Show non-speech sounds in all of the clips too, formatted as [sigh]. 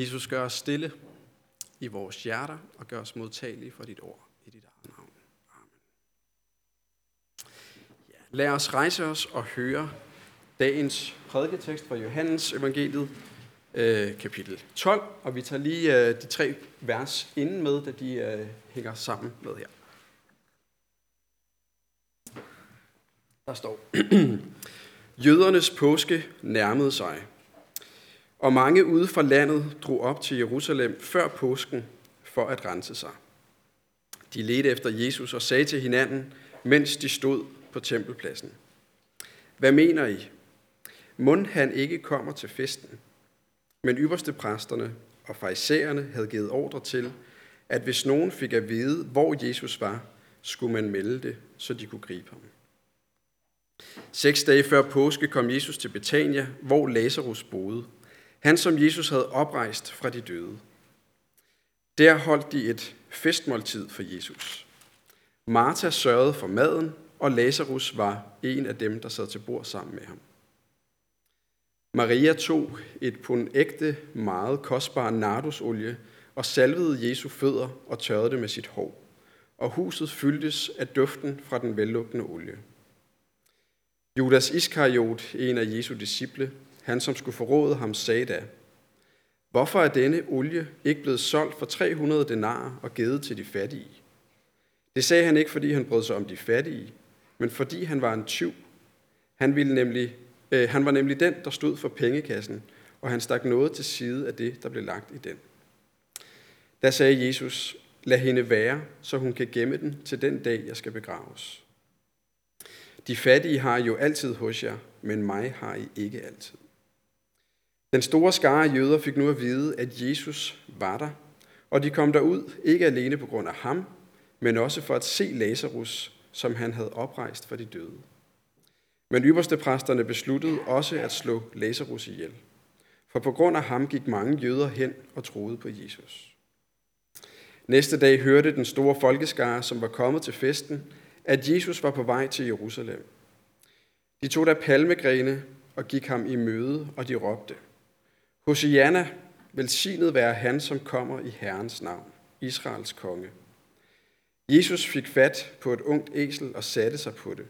Jesus, gør os stille i vores hjerter og gør os modtagelige for dit ord i dit eget navn. Amen. Ja, lad os rejse os og høre dagens prædiketekst fra Johannes evangeliet, øh, kapitel 12, og vi tager lige øh, de tre vers inden med, da de øh, hænger sammen med her. Der står, [clears throat] Jødernes påske nærmede sig, og mange ude fra landet drog op til Jerusalem før påsken for at rense sig. De ledte efter Jesus og sagde til hinanden, mens de stod på tempelpladsen. Hvad mener I? Mund han ikke kommer til festen? Men ypperste præsterne og farisæerne havde givet ordre til, at hvis nogen fik at vide, hvor Jesus var, skulle man melde det, så de kunne gribe ham. Seks dage før påske kom Jesus til Betania, hvor Lazarus boede. Han, som Jesus havde oprejst fra de døde. Der holdt de et festmåltid for Jesus. Martha sørgede for maden, og Lazarus var en af dem, der sad til bord sammen med ham. Maria tog et pund ægte, meget kostbar nardusolie og salvede Jesu fødder og tørrede det med sit hår. Og huset fyldtes af duften fra den vellugtende olie. Judas Iskariot, en af Jesu disciple, han som skulle forråde ham, sagde da, Hvorfor er denne olie ikke blevet solgt for 300 denarer og givet til de fattige? Det sagde han ikke, fordi han brød sig om de fattige, men fordi han var en tyv. Han, ville nemlig, øh, han var nemlig den, der stod for pengekassen, og han stak noget til side af det, der blev lagt i den. Da sagde Jesus, lad hende være, så hun kan gemme den til den dag, jeg skal begraves. De fattige har jo altid hos jer, men mig har I ikke altid. Den store skare af jøder fik nu at vide, at Jesus var der, og de kom derud ikke alene på grund af ham, men også for at se Lazarus, som han havde oprejst for de døde. Men ypperstepræsterne besluttede også at slå Lazarus ihjel, for på grund af ham gik mange jøder hen og troede på Jesus. Næste dag hørte den store folkeskare, som var kommet til festen, at Jesus var på vej til Jerusalem. De tog da palmegrene og gik ham i møde, og de råbte, Hosianna, velsignet være han, som kommer i Herrens navn, Israels konge. Jesus fik fat på et ungt esel og satte sig på det,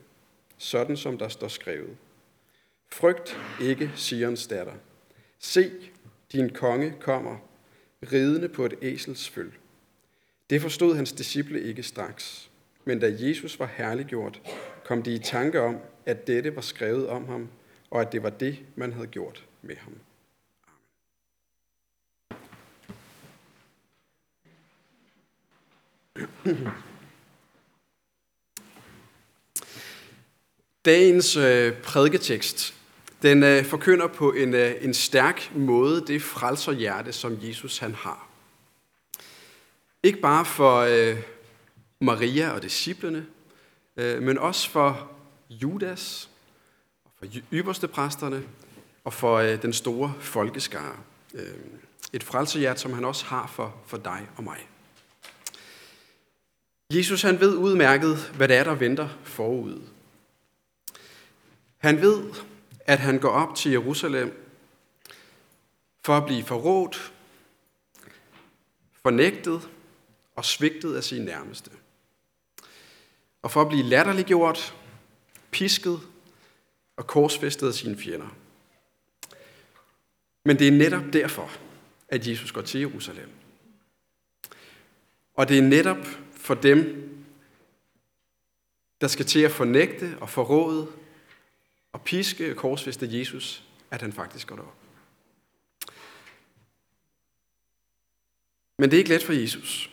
sådan som der står skrevet. Frygt ikke, Sions datter. Se, din konge kommer, ridende på et esels føl. Det forstod hans disciple ikke straks. Men da Jesus var herliggjort, kom de i tanke om, at dette var skrevet om ham, og at det var det, man havde gjort med ham. [laughs] Dagens øh, prædiketekst, den øh, forkynder på en, øh, en stærk måde det frelserhjerte, som Jesus han har. Ikke bare for øh, Maria og disciplene, øh, men også for Judas, og for ypperste præsterne og for øh, den store folkeskare. Øh, et frelserhjerte, som han også har for, for dig og mig. Jesus han ved udmærket, hvad det er, der venter forud. Han ved, at han går op til Jerusalem for at blive forrådt, fornægtet og svigtet af sine nærmeste og for at blive latterliggjort, pisket og korsfæstet af sine fjender. Men det er netop derfor, at Jesus går til Jerusalem. Og det er netop for dem, der skal til at fornægte og forråde og piske korsfæste Jesus, at han faktisk går derop. Men det er ikke let for Jesus.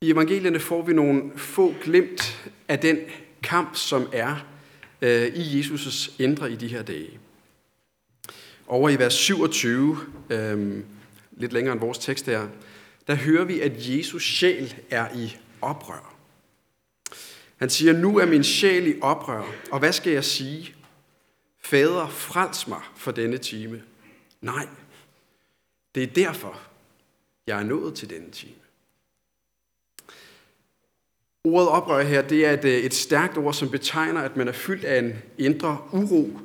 I evangelierne får vi nogle få glimt af den kamp, som er øh, i Jesus' indre i de her dage. Over i vers 27, øh, lidt længere end vores tekst her, der hører vi, at Jesus sjæl er i oprør. Han siger, nu er min sjæl i oprør, og hvad skal jeg sige? Fader, frels mig for denne time. Nej, det er derfor, jeg er nået til denne time. Ordet oprør her, det er et, øh, et stærkt ord, som betegner, at man er fyldt af en indre uro.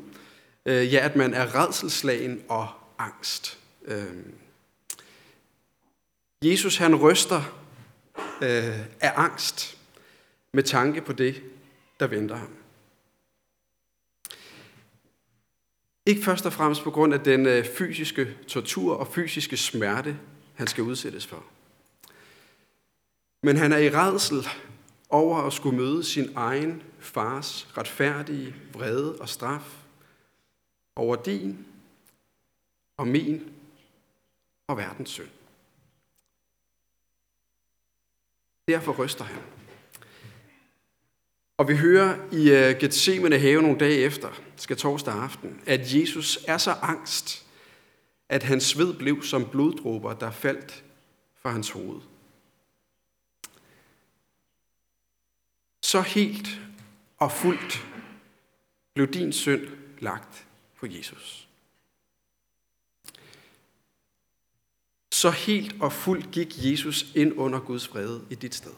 Øh, ja, at man er redselslagen og angst. Øhm, Jesus han ryster øh, af angst med tanke på det, der venter ham. Ikke først og fremmest på grund af den øh, fysiske tortur og fysiske smerte, han skal udsættes for. Men han er i redsel over at skulle møde sin egen fars retfærdige vrede og straf over din og min og verdens synd. Derfor ryster han. Og vi hører i øh, Gethsemane have nogle dage efter, skal torsdag aften, at Jesus er så angst, at hans sved blev som bloddråber, der faldt fra hans hoved. Så helt og fuldt blev din synd lagt på Jesus. Så helt og fuldt gik Jesus ind under Guds fred i dit sted.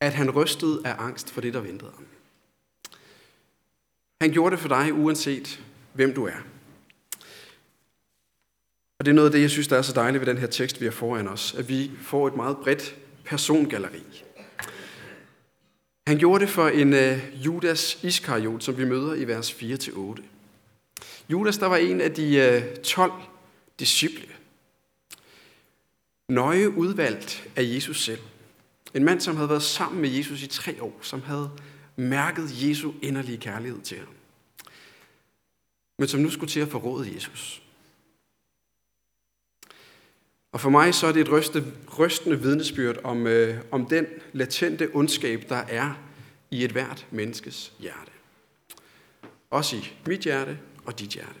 At han rystede af angst for det, der ventede ham. Han gjorde det for dig, uanset hvem du er. Og det er noget af det, jeg synes, der er så dejligt ved den her tekst, vi har foran os, at vi får et meget bredt persongalleri. Han gjorde det for en uh, Judas Iskariot, som vi møder i vers 4-8. Judas, der var en af de øh, 12 disciple. Nøje udvalgt af Jesus selv. En mand, som havde været sammen med Jesus i tre år, som havde mærket Jesu inderlige kærlighed til ham. Men som nu skulle til at forråde Jesus. Og for mig så er det et rystende, rystende vidnesbyrd om, øh, om den latente ondskab, der er i et hvert menneskes hjerte. Også i mit hjerte og dit hjerte.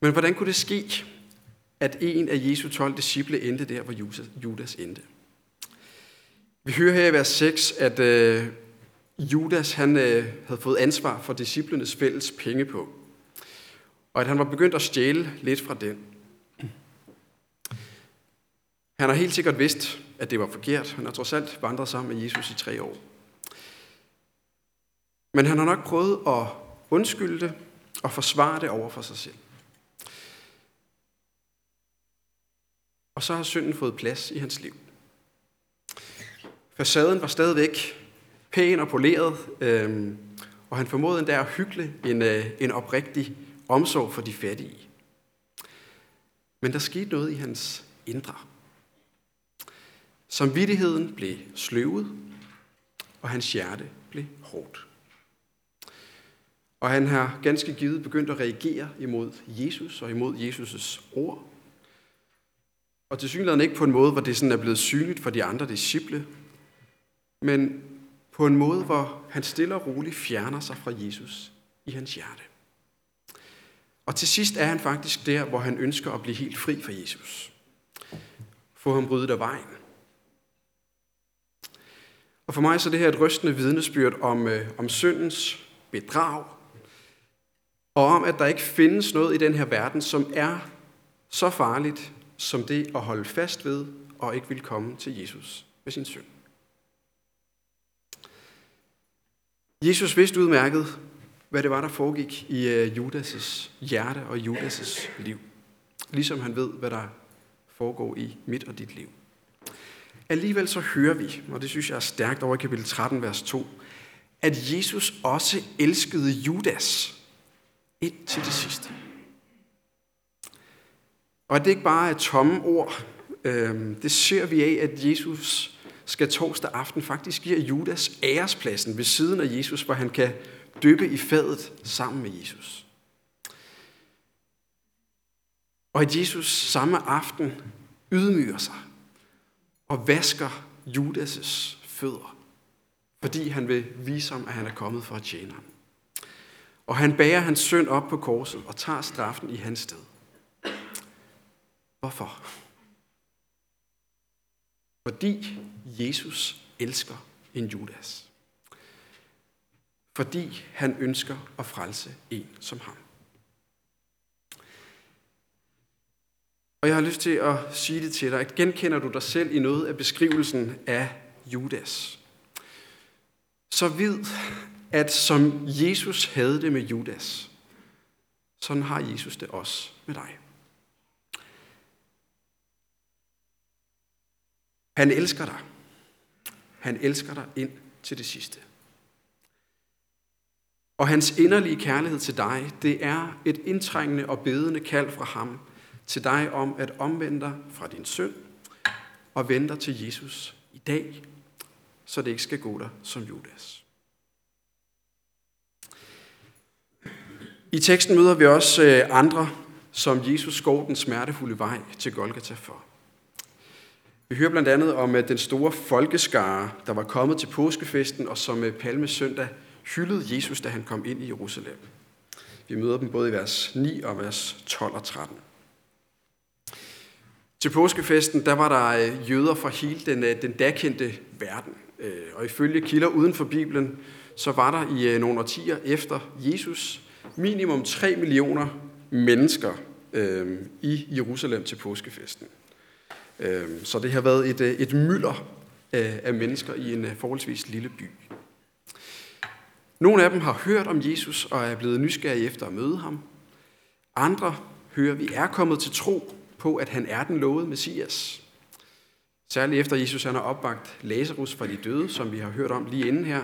Men hvordan kunne det ske, at en af Jesu 12 disciple endte der, hvor Judas endte? Vi hører her i vers 6, at øh, Judas han, øh, havde fået ansvar for disciplenes fælles penge på, og at han var begyndt at stjæle lidt fra den. Han har helt sikkert vidst, at det var forkert. Han har trods alt vandret sammen med Jesus i tre år. Men han har nok prøvet at undskylde det og forsvare det over for sig selv. Og så har synden fået plads i hans liv. Facaden var stadigvæk pæn og poleret, øh, og han formåede endda at hygge en, øh, en oprigtig omsorg for de fattige. Men der skete noget i hans indre. Samvittigheden blev sløvet, og hans hjerte blev hårdt. Og han har ganske givet begyndt at reagere imod Jesus og imod Jesus' ord. Og til synligheden ikke på en måde, hvor det sådan er blevet synligt for de andre disciple, men på en måde, hvor han stille og roligt fjerner sig fra Jesus i hans hjerte. Og til sidst er han faktisk der, hvor han ønsker at blive helt fri fra Jesus. Få ham ryddet af vejen. Og for mig så er det her et rystende vidnesbyrd om, øh, om syndens bedrag, og om, at der ikke findes noget i den her verden, som er så farligt, som det at holde fast ved og ikke vil komme til Jesus med sin synd. Jesus vidste udmærket, hvad det var, der foregik i øh, Judas' hjerte og Judas' liv. Ligesom han ved, hvad der foregår i mit og dit liv. Alligevel så hører vi, og det synes jeg er stærkt over i kapitel 13, vers 2, at Jesus også elskede Judas ind til det sidste. Og at det ikke bare er tomme ord, øh, det ser vi af, at Jesus skal torsdag aften faktisk give Judas ærespladsen ved siden af Jesus, hvor han kan dyppe i fadet sammen med Jesus. Og at Jesus samme aften ydmyger sig og vasker Judas' fødder, fordi han vil vise ham, at han er kommet for at tjene ham. Og han bærer hans søn op på korset og tager straffen i hans sted. Hvorfor? Fordi Jesus elsker en Judas. Fordi han ønsker at frelse en som ham. Og jeg har lyst til at sige det til dig, at genkender du dig selv i noget af beskrivelsen af Judas, så vid, at som Jesus havde det med Judas, Sådan har Jesus det også med dig. Han elsker dig. Han elsker dig ind til det sidste. Og hans inderlige kærlighed til dig, det er et indtrængende og bedende kald fra ham til dig om at omvende dig fra din synd og vende dig til Jesus i dag, så det ikke skal gå dig som Judas. I teksten møder vi også øh, andre, som Jesus går den smertefulde vej til Golgata for. Vi hører blandt andet om den store folkeskare, der var kommet til påskefesten, og som øh, palmesøndag hyldede Jesus, da han kom ind i Jerusalem. Vi møder dem både i vers 9 og vers 12 og 13. Til påskefesten, der var der øh, jøder fra hele den, den dagkendte verden. Og ifølge kilder uden for Bibelen, så var der i nogle årtier efter Jesus minimum 3 millioner mennesker øh, i Jerusalem til påskefesten. Øh, så det har været et, øh, et mylder øh, af mennesker i en øh, forholdsvis lille by. Nogle af dem har hørt om Jesus og er blevet nysgerrige efter at møde ham. Andre hører, vi er kommet til tro på, at han er den lovede Messias. Særligt efter Jesus han har opvagt Lazarus fra de døde, som vi har hørt om lige inden her.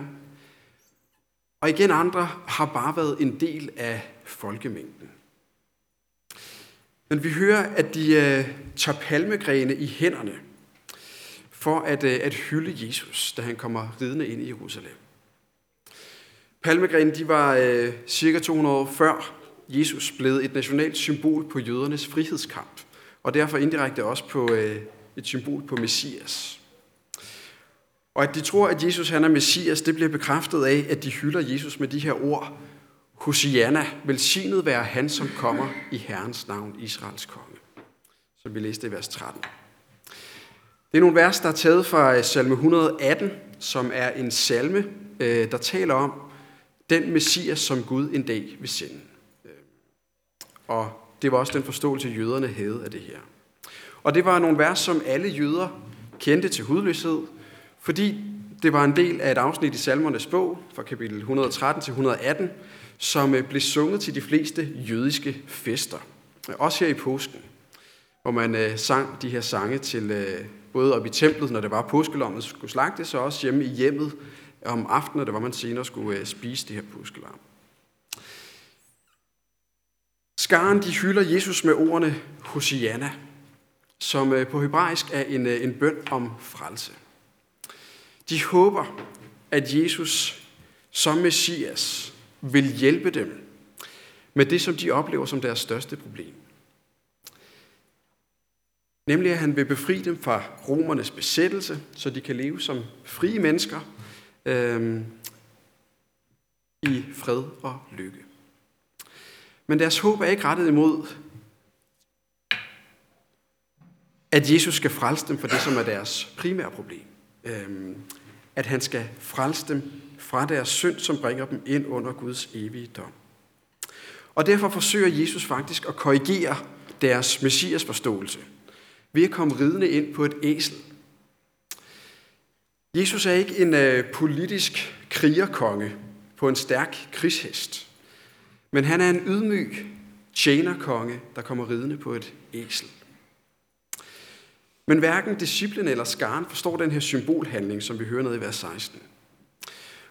Og igen andre har bare været en del af folkemængden. Men vi hører, at de øh, tager palmegrene i hænderne for at, øh, at hylde Jesus, da han kommer ridende ind i Jerusalem. Palmegrene de var øh, cirka 200 år før Jesus blevet et nationalt symbol på jødernes frihedskamp og derfor indirekte også på øh, et symbol på Messias. Og at de tror, at Jesus han er Messias, det bliver bekræftet af, at de hylder Jesus med de her ord. Hosianna, velsignet være han, som kommer i Herrens navn, Israels konge. Som vi læste i vers 13. Det er nogle vers, der er taget fra øh, salme 118, som er en salme, øh, der taler om den Messias, som Gud en dag vil sende. Øh, og det var også den forståelse, jøderne havde af det her. Og det var nogle vers, som alle jøder kendte til hudløshed, fordi det var en del af et afsnit i Salmernes bog, fra kapitel 113 til 118, som øh, blev sunget til de fleste jødiske fester. Også her i påsken, hvor man øh, sang de her sange til øh, både op i templet, når det var påskelommet skulle slagtes, og også hjemme i hjemmet om aftenen, det var man senere skulle spise det her påskelam. Skaren de hylder Jesus med ordene Hosianna, som på hebraisk er en, en bøn om frelse. De håber, at Jesus som Messias vil hjælpe dem med det, som de oplever som deres største problem. Nemlig at han vil befri dem fra romernes besættelse, så de kan leve som frie mennesker øh, i fred og lykke. Men deres håb er ikke rettet imod, at Jesus skal frelse dem for det, som er deres primære problem. Øhm, at han skal frelse dem fra deres synd, som bringer dem ind under Guds evige dom. Og derfor forsøger Jesus faktisk at korrigere deres messias forståelse ved at komme ridende ind på et æsel. Jesus er ikke en øh, politisk krigerkonge på en stærk krigshest. Men han er en ydmyg tjenerkonge, der kommer ridende på et æsel. Men hverken disciplen eller skaren forstår den her symbolhandling, som vi hører ned i vers 16.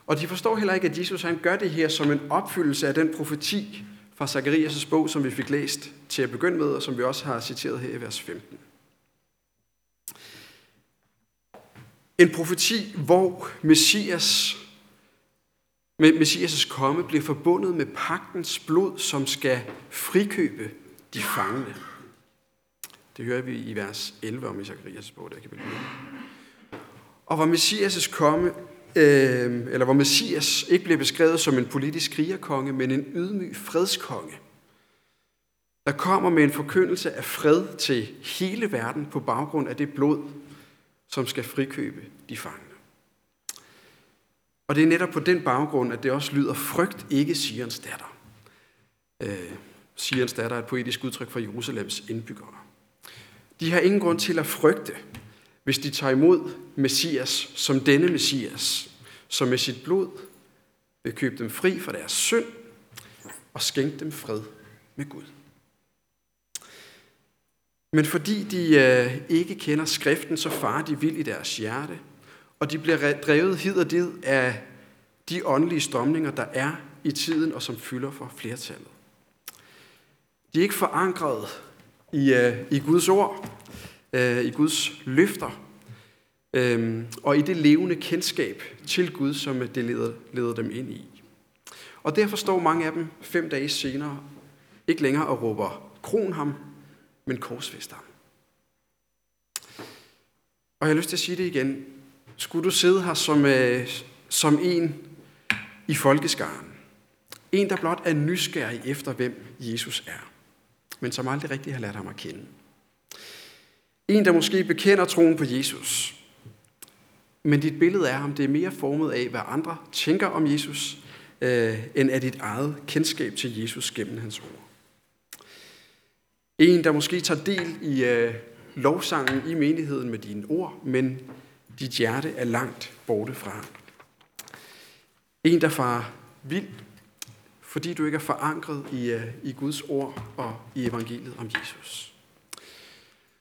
Og de forstår heller ikke, at Jesus han gør det her som en opfyldelse af den profeti fra Zacharias' bog, som vi fik læst til at begynde med, og som vi også har citeret her i vers 15. En profeti, hvor Messias med Messias' komme bliver forbundet med pagtens blod, som skal frikøbe de fangne. Det hører vi i vers 11 om i Zacharias bog, der kan Og hvor Messias' komme, øh, eller hvor Messias ikke bliver beskrevet som en politisk krigerkonge, men en ydmyg fredskonge, der kommer med en forkyndelse af fred til hele verden på baggrund af det blod, som skal frikøbe de fangne. Og det er netop på den baggrund, at det også lyder frygt ikke Sions datter. Øh, Sions datter er et poetisk udtryk for Jerusalems indbyggere. De har ingen grund til at frygte, hvis de tager imod Messias som denne Messias, som med sit blod vil købe dem fri fra deres synd og skænke dem fred med Gud. Men fordi de øh, ikke kender skriften, så farer de vild i deres hjerte, og de bliver drevet hid og did af de åndelige strømninger, der er i tiden og som fylder for flertallet. De er ikke forankret i, øh, i Guds ord, øh, i Guds løfter, øh, og i det levende kendskab til Gud, som det leder, leder dem ind i. Og derfor står mange af dem fem dage senere ikke længere og råber, kron ham, men korsfæst ham. Og jeg har lyst til at sige det igen. Skulle du sidde her som, øh, som en i folkeskaren, en, der blot er nysgerrig efter, hvem Jesus er, men som aldrig rigtig har lært ham at kende. En, der måske bekender troen på Jesus, men dit billede er ham, det er mere formet af, hvad andre tænker om Jesus, øh, end af dit eget kendskab til Jesus gennem hans ord. En, der måske tager del i øh, lovsangen i menigheden med dine ord, men dit hjerte er langt borte fra. En, der farer vild, fordi du ikke er forankret i, uh, i Guds ord og i evangeliet om Jesus.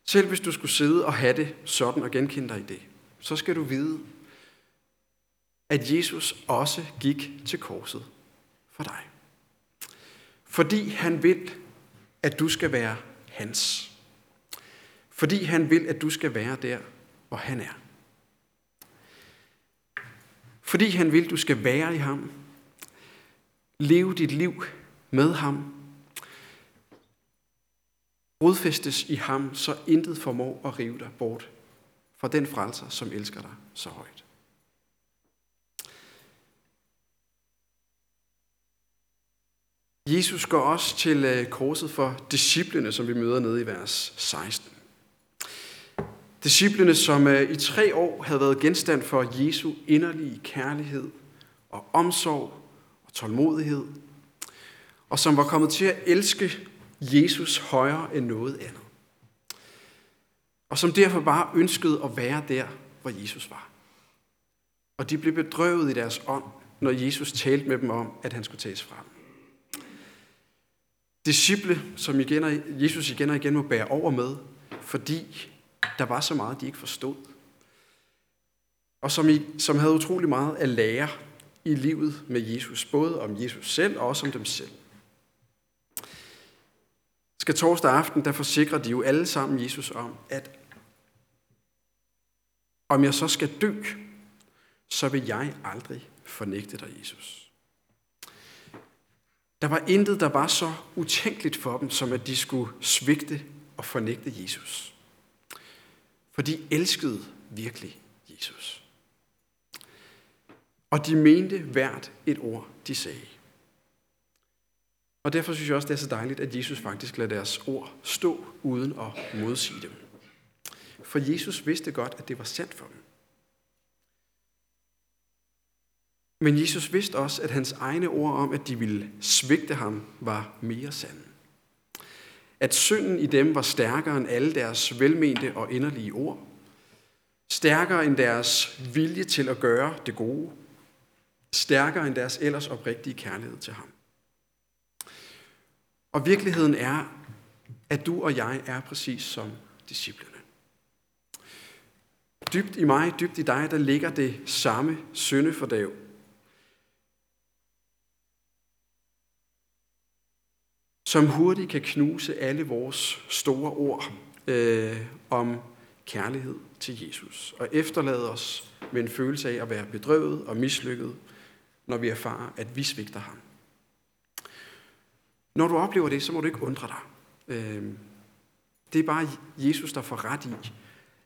Selv hvis du skulle sidde og have det sådan og genkende dig i det, så skal du vide, at Jesus også gik til korset for dig. Fordi han vil, at du skal være hans. Fordi han vil, at du skal være der, hvor han er. Fordi han vil, at du skal være i ham. Leve dit liv med ham. Rodfæstes i ham, så intet formår at rive dig bort fra den frelser, som elsker dig så højt. Jesus går også til øh, korset for disciplene, som vi møder nede i vers 16. Disciplene, som øh, i tre år havde været genstand for Jesu inderlige kærlighed og omsorg og tålmodighed, og som var kommet til at elske Jesus højere end noget andet. Og som derfor bare ønskede at være der, hvor Jesus var. Og de blev bedrøvet i deres ånd, når Jesus talte med dem om, at han skulle tages frem. Disciple, som igen og, Jesus igen og igen må bære over med, fordi der var så meget, de ikke forstod. Og som, I, som havde utrolig meget at lære i livet med Jesus, både om Jesus selv og også om dem selv. Skal torsdag aften, der forsikrer de jo alle sammen Jesus om, at om jeg så skal dø, så vil jeg aldrig fornægte dig, Jesus. Der var intet, der var så utænkeligt for dem, som at de skulle svigte og fornægte Jesus. For de elskede virkelig Jesus. Og de mente hvert et ord, de sagde. Og derfor synes jeg også, det er så dejligt, at Jesus faktisk lader deres ord stå uden at modsige dem. For Jesus vidste godt, at det var sandt for dem. Men Jesus vidste også, at hans egne ord om, at de ville svigte ham, var mere sande. At synden i dem var stærkere end alle deres velmente og inderlige ord. Stærkere end deres vilje til at gøre det gode. Stærkere end deres ellers oprigtige kærlighed til ham. Og virkeligheden er, at du og jeg er præcis som disciplene. Dybt i mig, dybt i dig, der ligger det samme syndefordav, som hurtigt kan knuse alle vores store ord øh, om kærlighed til Jesus, og efterlade os med en følelse af at være bedrøvet og mislykket, når vi erfarer, at vi svigter ham. Når du oplever det, så må du ikke undre dig. Øhm, det er bare Jesus, der får ret i,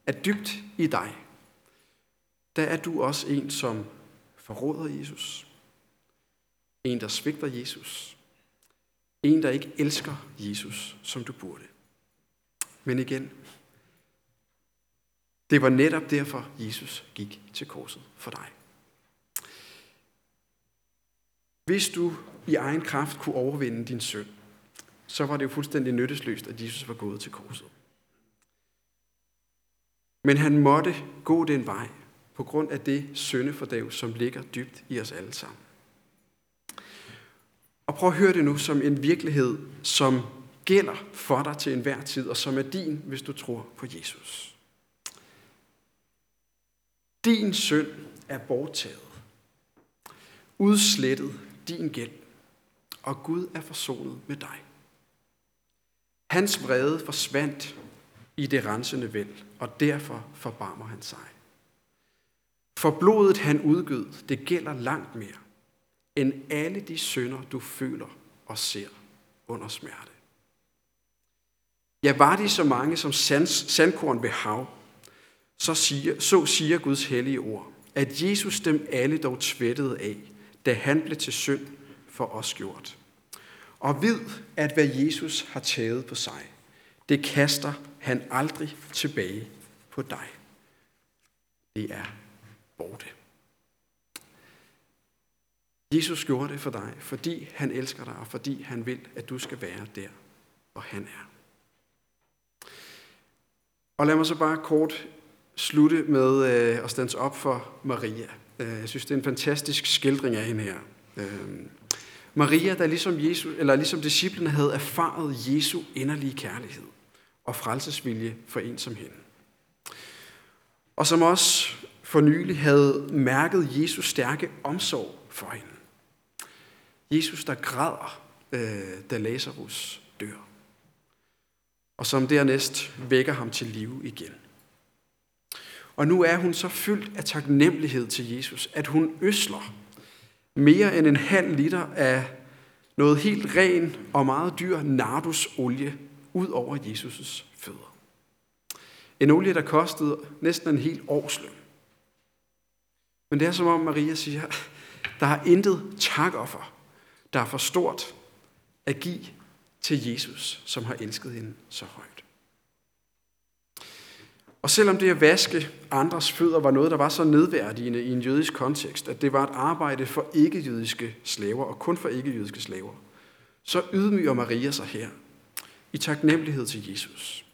at dybt i dig, der er du også en, som forråder Jesus. En, der svigter Jesus. En, der ikke elsker Jesus, som du burde. Men igen, det var netop derfor, Jesus gik til korset for dig. Hvis du i egen kraft kunne overvinde din synd, så var det jo fuldstændig nyttesløst, at Jesus var gået til korset. Men han måtte gå den vej på grund af det syndefordav, som ligger dybt i os alle sammen. Og prøv at høre det nu som en virkelighed, som gælder for dig til enhver tid, og som er din, hvis du tror på Jesus. Din synd er borttaget, udslettet din gæld, og Gud er forsonet med dig. Hans vrede forsvandt i det rensende væld, og derfor forbarmer han sig. For blodet han udgød, det gælder langt mere, end alle de synder, du føler og ser under smerte. Ja, var de så mange som sand, sandkorn ved hav, så siger, så siger Guds hellige ord, at Jesus dem alle dog tvættede af, da han blev til synd for os gjort. Og vid, at hvad Jesus har taget på sig, det kaster han aldrig tilbage på dig. Det er borte. Jesus gjorde det for dig, fordi han elsker dig, og fordi han vil, at du skal være der, hvor han er. Og lad mig så bare kort slutte med øh, at stands op for Maria. Øh, jeg synes, det er en fantastisk skildring af hende her. Øh, Maria, der ligesom, Jesus, eller ligesom disciplene havde erfaret Jesu inderlige kærlighed og frelsesvilje for en som hende. Og som også for nylig havde mærket Jesus stærke omsorg for hende. Jesus, der græder, øh, da Lazarus dør. Og som dernæst vækker ham til live igen. Og nu er hun så fyldt af taknemmelighed til Jesus, at hun øsler mere end en halv liter af noget helt ren og meget dyr nardusolie ud over Jesus' fødder. En olie, der kostede næsten en hel årsløn. Men det er som om Maria siger, der er intet takoffer, der er for stort at give til Jesus, som har elsket hende så højt. Og selvom det at vaske andres fødder var noget, der var så nedværdigende i en jødisk kontekst, at det var et arbejde for ikke-jødiske slaver, og kun for ikke-jødiske slaver, så ydmyger Maria sig her i taknemmelighed til Jesus.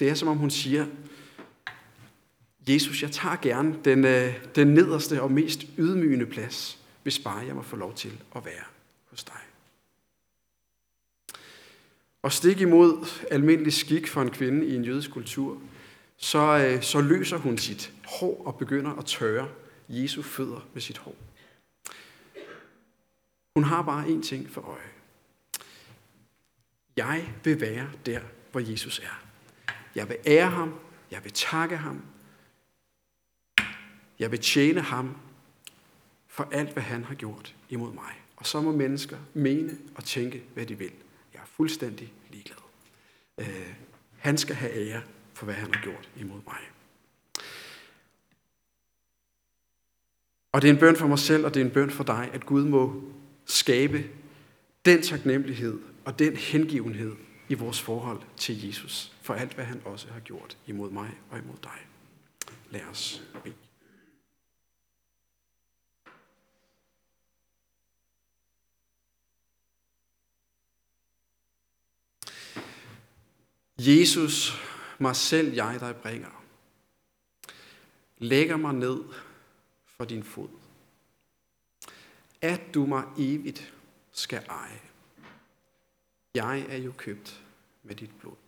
Det er som om hun siger, Jesus, jeg tager gerne den, øh, den nederste og mest ydmygende plads, hvis bare jeg må få lov til at være hos dig. Og stik imod almindelig skik for en kvinde i en jødisk kultur, så, øh, så løser hun sit hår og begynder at tørre Jesu fødder med sit hår. Hun har bare én ting for øje. Jeg vil være der, hvor Jesus er. Jeg vil ære ham. Jeg vil takke ham. Jeg vil tjene ham for alt, hvad han har gjort imod mig. Og så må mennesker mene og tænke, hvad de vil. Jeg er fuldstændig ligeglad. Øh, han skal have ære for, hvad han har gjort imod mig. Og det er en bøn for mig selv, og det er en bøn for dig, at Gud må skabe den taknemmelighed og den hengivenhed i vores forhold til Jesus, for alt, hvad han også har gjort imod mig og imod dig. Lad os bede. Jesus, mig selv jeg dig bringer, lægger mig ned for din fod, at du mig evigt skal eje. Jeg er jo købt med dit blod.